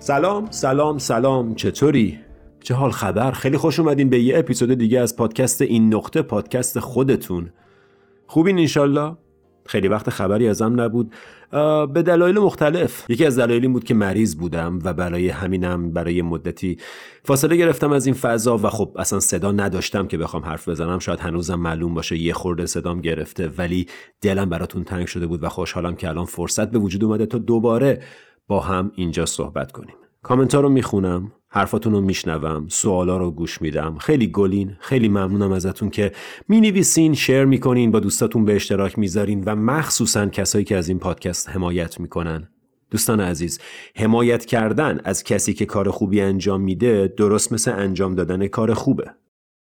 سلام سلام سلام چطوری؟ چه حال خبر؟ خیلی خوش اومدین به یه اپیزود دیگه از پادکست این نقطه پادکست خودتون خوبین انشالله؟ خیلی وقت خبری ازم نبود به دلایل مختلف یکی از دلایل این بود که مریض بودم و برای همینم برای مدتی فاصله گرفتم از این فضا و خب اصلا صدا نداشتم که بخوام حرف بزنم شاید هنوزم معلوم باشه یه خورده صدام گرفته ولی دلم براتون تنگ شده بود و خوشحالم که الان فرصت به وجود اومده تا دوباره با هم اینجا صحبت کنیم. کامنت ها رو می‌خونم حرفاتون رو میشنوم سوالا رو گوش میدم. خیلی گلین خیلی ممنونم ازتون که می‌نویسین شیر می‌کنین با دوستاتون به اشتراک می‌ذارین و مخصوصا کسایی که از این پادکست حمایت می‌کنن. دوستان عزیز حمایت کردن از کسی که کار خوبی انجام میده درست مثل انجام دادن کار خوبه.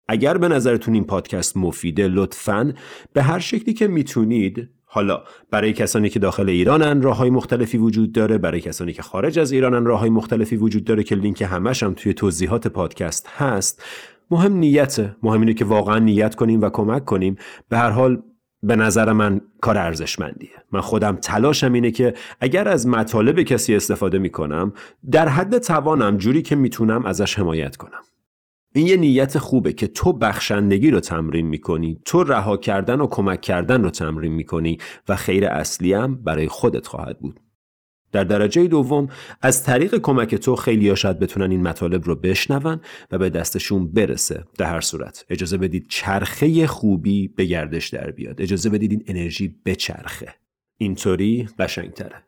اگر به نظرتون این پادکست مفیده لطفا به هر شکلی که می‌تونید حالا برای کسانی که داخل ایرانن راه های مختلفی وجود داره. برای کسانی که خارج از ایرانن راه های مختلفی وجود داره که لینک همش هم توی توضیحات پادکست هست. مهم نیته مهم اینه که واقعا نیت کنیم و کمک کنیم. به هر حال به نظر من کار ارزشمندیه. من خودم تلاشم اینه که اگر از مطالب کسی استفاده می‌کنم در حد توانم جوری که می‌تونم ازش حمایت کنم. این یه نیت خوبه که تو بخشندگی رو تمرین می‌کنی تو رها کردن و کمک کردن رو تمرین می‌کنی و خیر اصلی هم برای خودت خواهد بود. در درجه دوم از طریق کمک تو خیلی شاید بتونن این مطالب رو بشنون و به دستشون برسه در هر صورت. اجازه بدید چرخه خوبی به گردش در بیاد. اجازه بدید این انرژی بچرخه. اینطوری قشنگتره.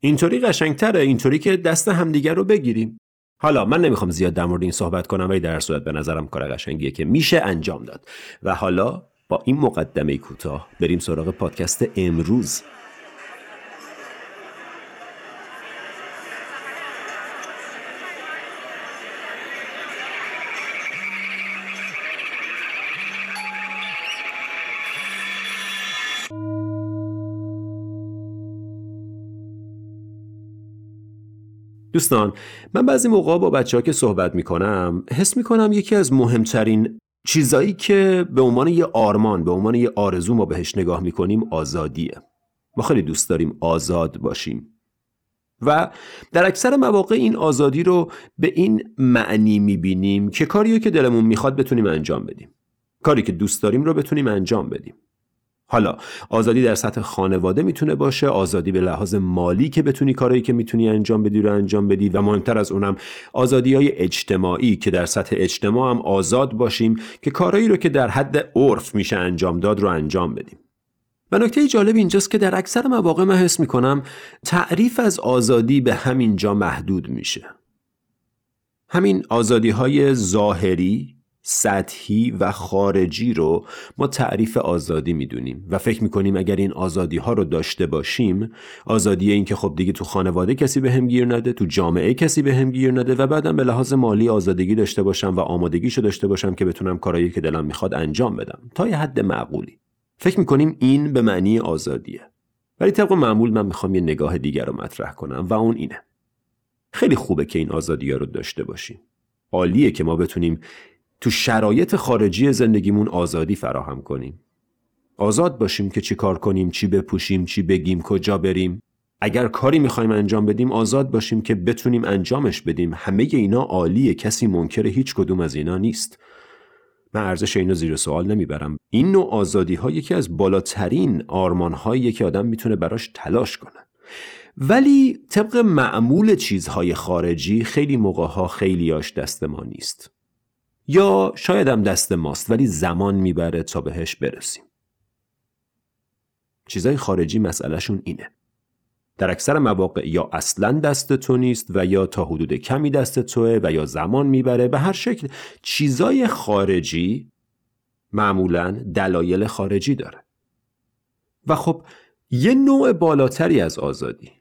اینطوری قشنگتره. اینطوری که دست همدیگر رو بگیریم. حالا من نمی‌خوام زیاد در مورد این صحبت کنم ولی در صورت به نظرم کار قشنگیه که میشه انجام داد. و حالا با این مقدمه کوتاه بریم سراغ پادکست امروز. دوستان من بعضی موقع با بچه ها که صحبت می‌کنم حس می‌کنم یکی از مهمترین چیزایی که به عنوان یه آرمان به عنوان یه آرزو ما بهش نگاه می‌کنیم آزادیه. ما خیلی دوست داریم آزاد باشیم. و در اکثر مواقع این آزادی رو به این معنی می‌بینیم که کاریو که دلمون می‌خواد بتونیم انجام بدیم. کاری که دوست داریم رو بتونیم انجام بدیم. حالا آزادی در سطح خانواده می‌تونه باشه آزادی به لحاظ مالی که بتونی کارایی که می‌تونی انجام بدی رو انجام بدی و مهمتر از اونم آزادی های اجتماعی که در سطح اجتماع هم آزاد باشیم که کارایی رو که در حد عرف میشه انجام داد رو انجام بدیم. و نکته جالب اینجاست که در اکثر مواقع من حس می‌کنم تعریف از آزادی به همین جا محدود میشه. همین آزادی های ظاهری سطحی و خارجی رو ما تعریف آزادی می‌دونیم. و فکر می‌کنیم اگر این آزادی ها رو داشته باشیم آزادی این که خب دیگه تو خانواده کسی به هم گیر نده تو جامعه کسی به هم گیر نده و بعدم به لحاظ مالی آزادگی داشته باشم و آمادگیشو داشته باشم که بتونم کارایی که دلم می‌خواد انجام بدم. تا یه حد معقولی. فکر می‌کنیم این به معنی آزادیه. ولی طبق معمول من می‌خوام یه نگاه دیگر رو مطرح کنم و اون اینه. خیلی خوبه که این آزادی ها رو داشته باشیم. عالیه که ما بتونیم تو شرایط خارجی زندگیمون آزادی فراهم کنیم. آزاد باشیم که چی کار کنیم چی بپوشیم چی بگیم کجا بریم. اگر کاری می‌خوایم انجام بدیم آزاد باشیم که بتونیم انجامش بدیم. همه اینا عالیه کسی منکر هیچ کدوم از اینا نیست. من ارزش اینو زیر سوال نمی‌برم. این نوع آزادی ها یکی از بالاترین آرمان هایی که آدم می‌تونه براش تلاش کنه. ولی طبق معمول چیزهای خارجی خیلی موقع ها خیلیاش دست ما نیست. یا شاید هم دست ماست ولی زمان می‌بره تا بهش برسیم. چیزای خارجی مسئلهشون اینه. در اکثر مواقع یا اصلا دست تو نیست و یا تا حدود کمی دست توه و یا زمان می‌بره. به هر شکل چیزای خارجی معمولا دلایل خارجی داره. و خب یه نوع بالاتری از آزادی.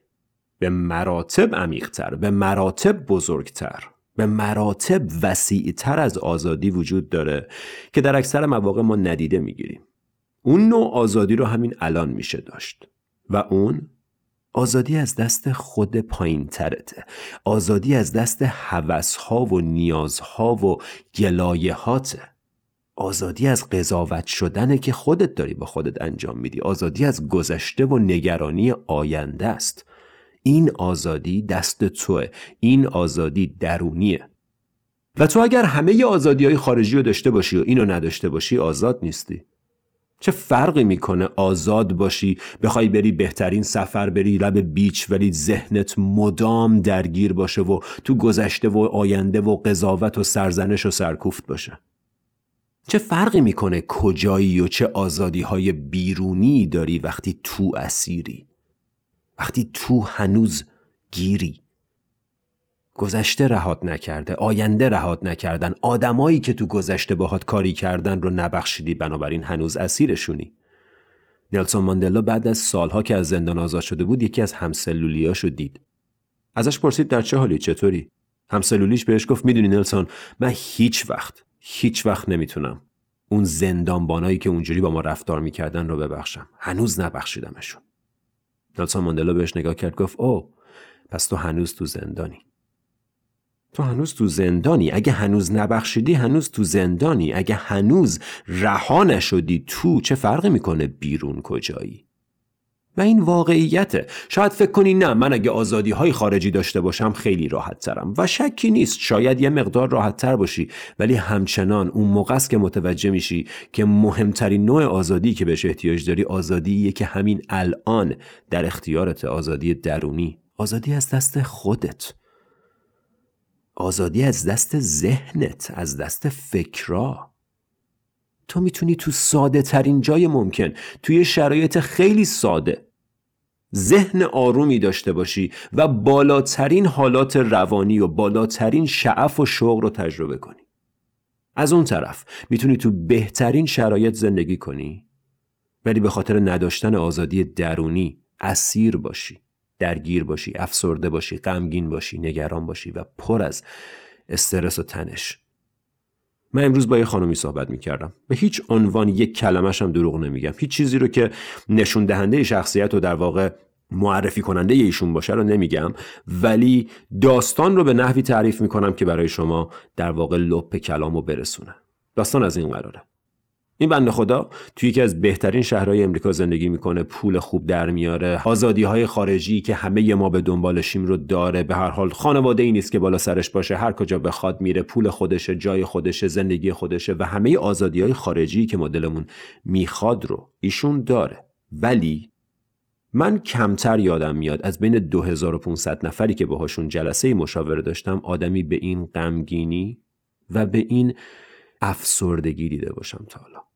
به مراتب عمیقتر به مراتب بزرگتر. به مراتب وسیع تر از آزادی وجود داره که در اکثر مواقع ما ندیده می‌گیریم. اون نوع آزادی رو همین الان میشه داشت و اون آزادی از دست خود پایین ترته آزادی از دست حوثها و نیازها و گلایهاته آزادی از قضاوت شدنه که خودت داری با خودت انجام میدی. آزادی از گذشته و نگرانی آینده است. این آزادی دست توه این آزادی درونیه. و تو اگر همه آزادی های خارجی رو داشته باشی و اینو نداشته باشی آزاد نیستی. چه فرقی می‌کنه آزاد باشی بخوای بری بهترین سفر بری لب بیچ ولی ذهنت مدام درگیر باشه و تو گذشته و آینده و قضاوت و سرزنش و سرکوفت باشه؟ چه فرقی می‌کنه کجایی و چه آزادی های بیرونی داری وقتی تو اسیری؟ وقتی تو هنوز گیری. گذشته رهات نکرده آینده رهات نکردن. آدمایی که تو گذشته باهات کاری کردن رو نبخشیدی بنابراین هنوز اسیرشونی. نلسون ماندلا بعد از سالها که از زندان آزاد شده بود یکی از همسلولیاشو دید. ازش پرسید در چه حالی؟ چطوری؟ همسلولیش بهش گفت می‌دونی نلسون من هیچ وقت هیچ وقت نمی‌تونم اون زندانبانایی که اونجوری با ما رفتار می‌کردن رو ببخشم. هنوز نبخشیدمشون. نلسون ماندلا بهش نگاه کرد گفت او پس تو هنوز تو زندانی. تو هنوز تو زندانی؟ اگه هنوز نبخشیدی هنوز تو زندانی. اگه هنوز رها نشدی تو چه فرقی می‌کنه بیرون کجایی؟ و این واقعیته. شاید فکر کنی نه من اگه آزادی های خارجی داشته باشم خیلی راحت ترم و شکی نیست شاید یه مقدار راحت تر باشی. ولی همچنان اون موقع است که متوجه میشی که مهمترین نوع آزادی که بهش احتیاج داری آزادیه که همین الان در اختیارت آزادی درونی. آزادی از دست خودت. آزادی از دست ذهنت از دست فکرا. تو می‌تونی تو ساده ترین جای ممکن توی شرایط خیلی ساده ذهن آرومی داشته باشی و بالاترین حالات روانی و بالاترین شعف و شوق رو تجربه کنی. از اون طرف می‌تونی تو بهترین شرایط زندگی کنی ولی به خاطر نداشتن آزادی درونی اسیر باشی درگیر باشی افسرده باشی غمگین باشی نگران باشی و پر از استرس و تنش. من امروز با یه خانمی صحبت می‌کردم. به هیچ عنوان یک کلمش هم دروغ نمیگم. هیچ چیزی رو که نشون دهنده شخصیت و در واقع معرفی کننده ایشون باشه رو نمیگم. ولی داستان رو به نحوی تعریف می‌کنم که برای شما در واقع لپ کلام رو برسونه. داستان از این قراره. این بنده خدا توی یکی از بهترین شهرهای امریکا زندگی می‌کنه پول خوب در میاره. آزادی های خارجی که همه ما به دنبالشیم رو داره. به هر حال خانواده ای نیست که بالا سرش باشه. هر کجا بخواد میره. پول خودشه جای خودشه زندگی خودشه و همه آزادی های خارجی که مدلمون می‌خواد رو ایشون داره. ولی من کمتر یادم میاد از بین 2500 نفری که باهاشون جلسه مشاوره داشتم آدمی به این غمگینی و به این افسردگی دیده باشم تا حالا.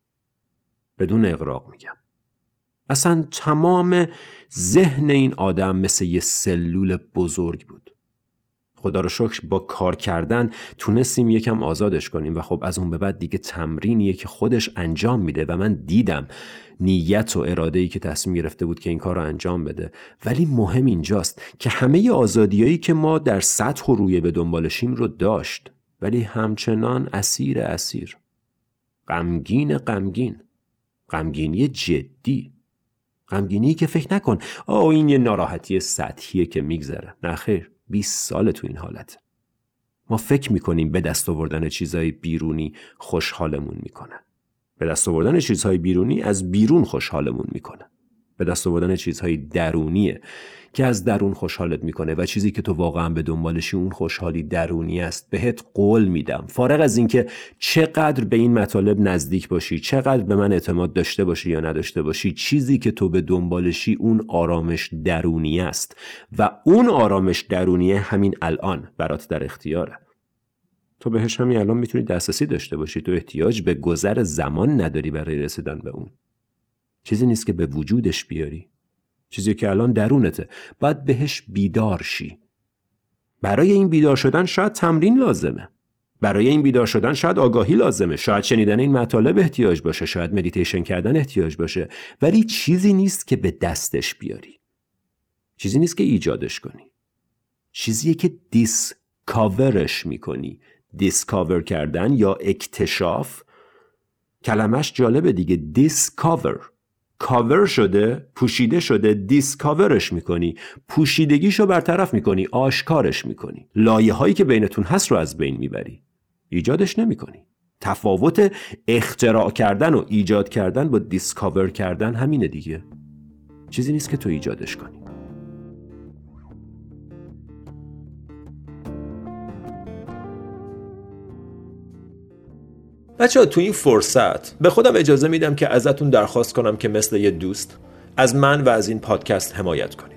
بدون اقراق میگم. اصلا تمام ذهن این آدم مثل یه سلول بزرگ بود. خدا رو شکر با کار کردن تونستیم یکم آزادش کنیم و خب از اون به بعد دیگه تمرینیه که خودش انجام میده و من دیدم نیت و اراده ای که تصمیم گرفته بود که این کار رو انجام بده. ولی مهم اینجاست که همه آزادیایی که ما در سطح و روی به دنبالشیم رو داشت. ولی همچنان اسیر اسیر. غمگین غمگین. غمگینی جدی. غمگینی که فکر نکن. آه این یه ناراحتی سطحیه که میگذره. خیر 20 سال تو این حالت. ما فکر می‌کنیم به دست آوردن چیزهای بیرونی خوشحالمون می‌کنه. به دست آوردن چیزهای بیرونی از بیرون خوشحالمون می‌کنه. به دست آوردن چیزهای درونیه. که از درون خوشحالت می‌کنه و چیزی که تو واقعا به دنبالشی اون خوشحالی درونی است بهت قول میدم. فارغ از اینکه چقدر به این مطالب نزدیک باشی چقدر به من اعتماد داشته باشی یا نداشته باشی چیزی که تو به دنبالشی اون آرامش درونی است و اون آرامش درونی همین الان برات در اختیاره. تو بهش همین الان می‌تونی دسترسی داشته باشی. تو احتیاج به گذر زمان نداری برای رسیدن به اون. چیزی نیست که به وجودش بیاری. چیزی که الان درونته. باید بهش بیدار شی. برای این بیدار شدن شاید تمرین لازمه. برای این بیدار شدن شاید آگاهی لازمه. شاید شنیدن این مطالب احتیاج باشه. شاید مدیتیشن کردن احتیاج باشه. ولی چیزی نیست که به دستش بیاری. چیزی نیست که ایجادش کنی. چیزیه که discover ش می‌کنی. discover کردن یا اکتشاف کلمش جالبه دیگه. discover cover شده پوشیده شده discover ش می‌کنی پوشیدگیشو برطرف می‌کنی آشکارش می‌کنی. لایه هایی که بینتون هست رو از بین می‌بری. ایجادش نمی‌کنی. تفاوت اختراع کردن و ایجاد کردن با دیسکاور کردن همینه دیگه. چیزی نیست که تو ایجادش کنی. بچه ها تو این فرصت به خودم اجازه میدم که ازتون درخواست کنم که مثل یه دوست از من و از این پادکست حمایت کنید.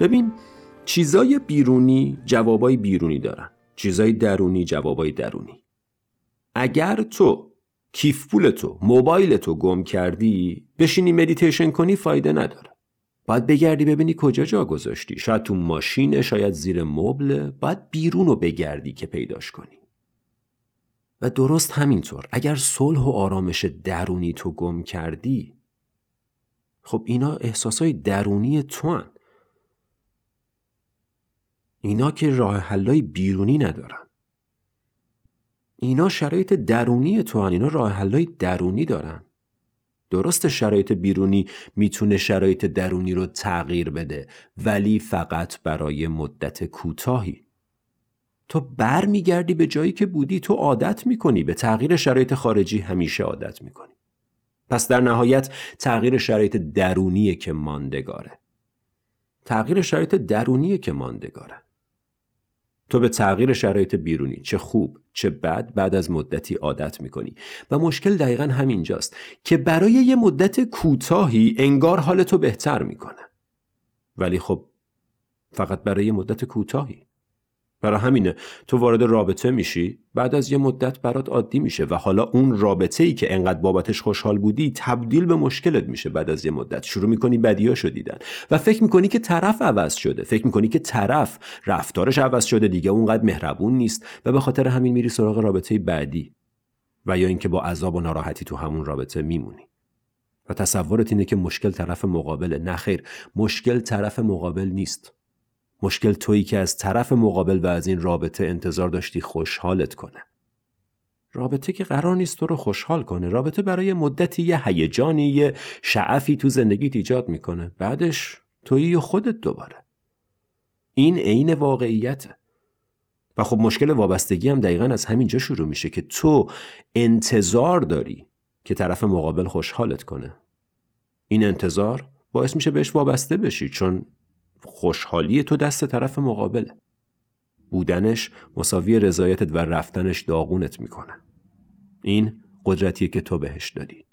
ببین چیزای بیرونی جوابای بیرونی دارن. چیزای درونی جوابای درونی. اگر تو کیف پول تو موبایل تو گم کردی بشینی مدیتیشن کنی فایده نداره. باید بگردی ببینی کجا جا گذاشتی. شاید تو ماشینه شاید زیر مبل باید بیرون رو بگردی که پیداش کنی. و درست همینطور اگر صلح و آرامش درونی تو گم کردی خب اینا احساسای درونی تو هن. اینا که راه حلای بیرونی ندارن. اینا شرایط درونی تو هن. اینا راه حلای درونی دارن. درست شرایط بیرونی می‌تونه شرایط درونی رو تغییر بده ولی فقط برای مدت کوتاهی. تو برمیگردی به جایی که بودی تو عادت می‌کنی به تغییر شرایط خارجی همیشه عادت می‌کنی. پس در نهایت تغییر شرایط درونیه که ماندگاره. تغییر شرایط درونیه که ماندگاره. تو به تغییر شرایط بیرونی چه خوب چه بد بعد از مدتی عادت می‌کنی. و مشکل دقیقا همینجاست که برای یه مدت کوتاهی انگار حال تو بهتر می‌کنه. ولی خب فقط برای مدت کوتاهی. برای همینه. تو وارد رابطه میشی بعد از یه مدت برات عادی میشه و حالا اون رابطه ای که انقدر بابتش خوشحال بودی تبدیل به مشکلت میشه بعد از یه مدت. شروع می‌کنی بدیاشو دیدن. و فکر می‌کنی که طرف عوض شده. فکر می‌کنی که طرف رفتارش عوض شده. دیگه اونقدر مهربون نیست. و به خاطر همین میری سراغ رابطه بعدی. و یا اینکه با عذاب و ناراحتی تو همون رابطه میمونی. و تصورت اینه که مشکل طرف مقابله. نخیر مشکل طرف مقابل نیست. مشکل تویی که از طرف مقابل و از این رابطه انتظار داشتی خوشحالت کنه. رابطه که قرار نیست تو رو خوشحال کنه. رابطه برای مدتی یه هیجانی یه شعفی تو زندگیت ایجاد می‌کنه. بعدش تویی خودت دوباره. این عین واقعیته. و خب مشکل وابستگی هم دقیقا از همینجا شروع میشه که تو انتظار داری که طرف مقابل خوشحالت کنه. این انتظار باعث میشه بهش وابسته بشی چون خوشحالی تو دست طرف مقابله. بودنش مساوی رضایتت و رفتنش داغونت می‌کنه. این قدرتیه که تو بهش دادی.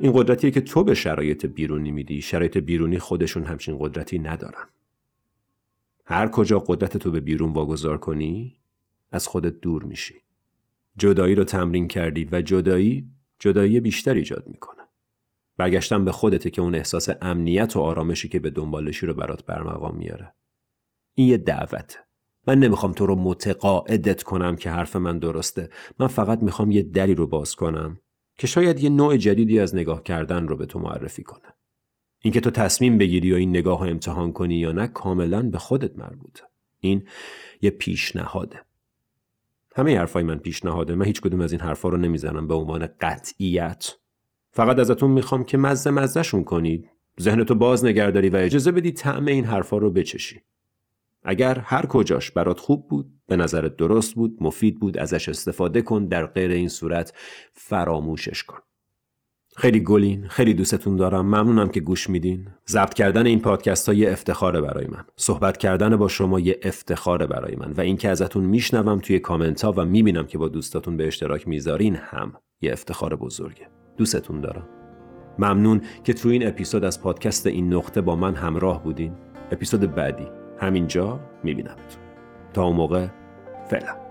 این قدرتیه که تو به شرایط بیرونی میدی. شرایط بیرونی خودشون همچین قدرتی ندارن. هر کجا قدرت تو به بیرون واگذار کنی از خودت دور میشی. جدایی رو تمرین کردی و جدایی جدایی بیشتر ایجاد می‌کنه. برگشتن به خودته که اون احساس امنیت و آرامشی که به دنبالشی رو برات برمقام میاره. این یه دعوته. من نمی‌خوام تو رو متقاعدت کنم که حرف من درسته. من فقط می‌خوام یه دری رو باز کنم. که شاید یه نوع جدیدی از نگاه کردن رو به تو معرفی کنه. اینکه تو تصمیم بگیری و این نگاه رو امتحان کنی یا نه کاملا به خودت مربوطه. این یه پیشنهاده. همه حرفای من پیشنهاده. من هیچ کدوم از این حرفا رو نمی‌زنم به عنوان قطعیت. فقط ازتون می‌خوام که مزه مزهشون کنید. ذهنتو باز نگرداری و اجازه بدی طعم این حرفا رو بچشی. اگر هر کجاش برات خوب بود به نظرت درست بود مفید بود ازش استفاده کن در غیر این صورت فراموشش کن. خیلی گلین خیلی دوستتون دارم ممنونم که گوش میدین. ضبط کردن این پادکست ها یه افتخاره برای من. صحبت کردن با شما یه افتخاره برای من و اینکه ازتون میشنوم توی کامنت ها و می‌بینم که با دوستاتون به اشتراک می‌ذارین هم یه افتخار بزرگه. دوستتون دارم. ممنون که تو این اپیزود از پادکست این نقطه با من همراه بودین. اپیزود بعدی. همینجا میبینمتون. تا اون موقع فعلا.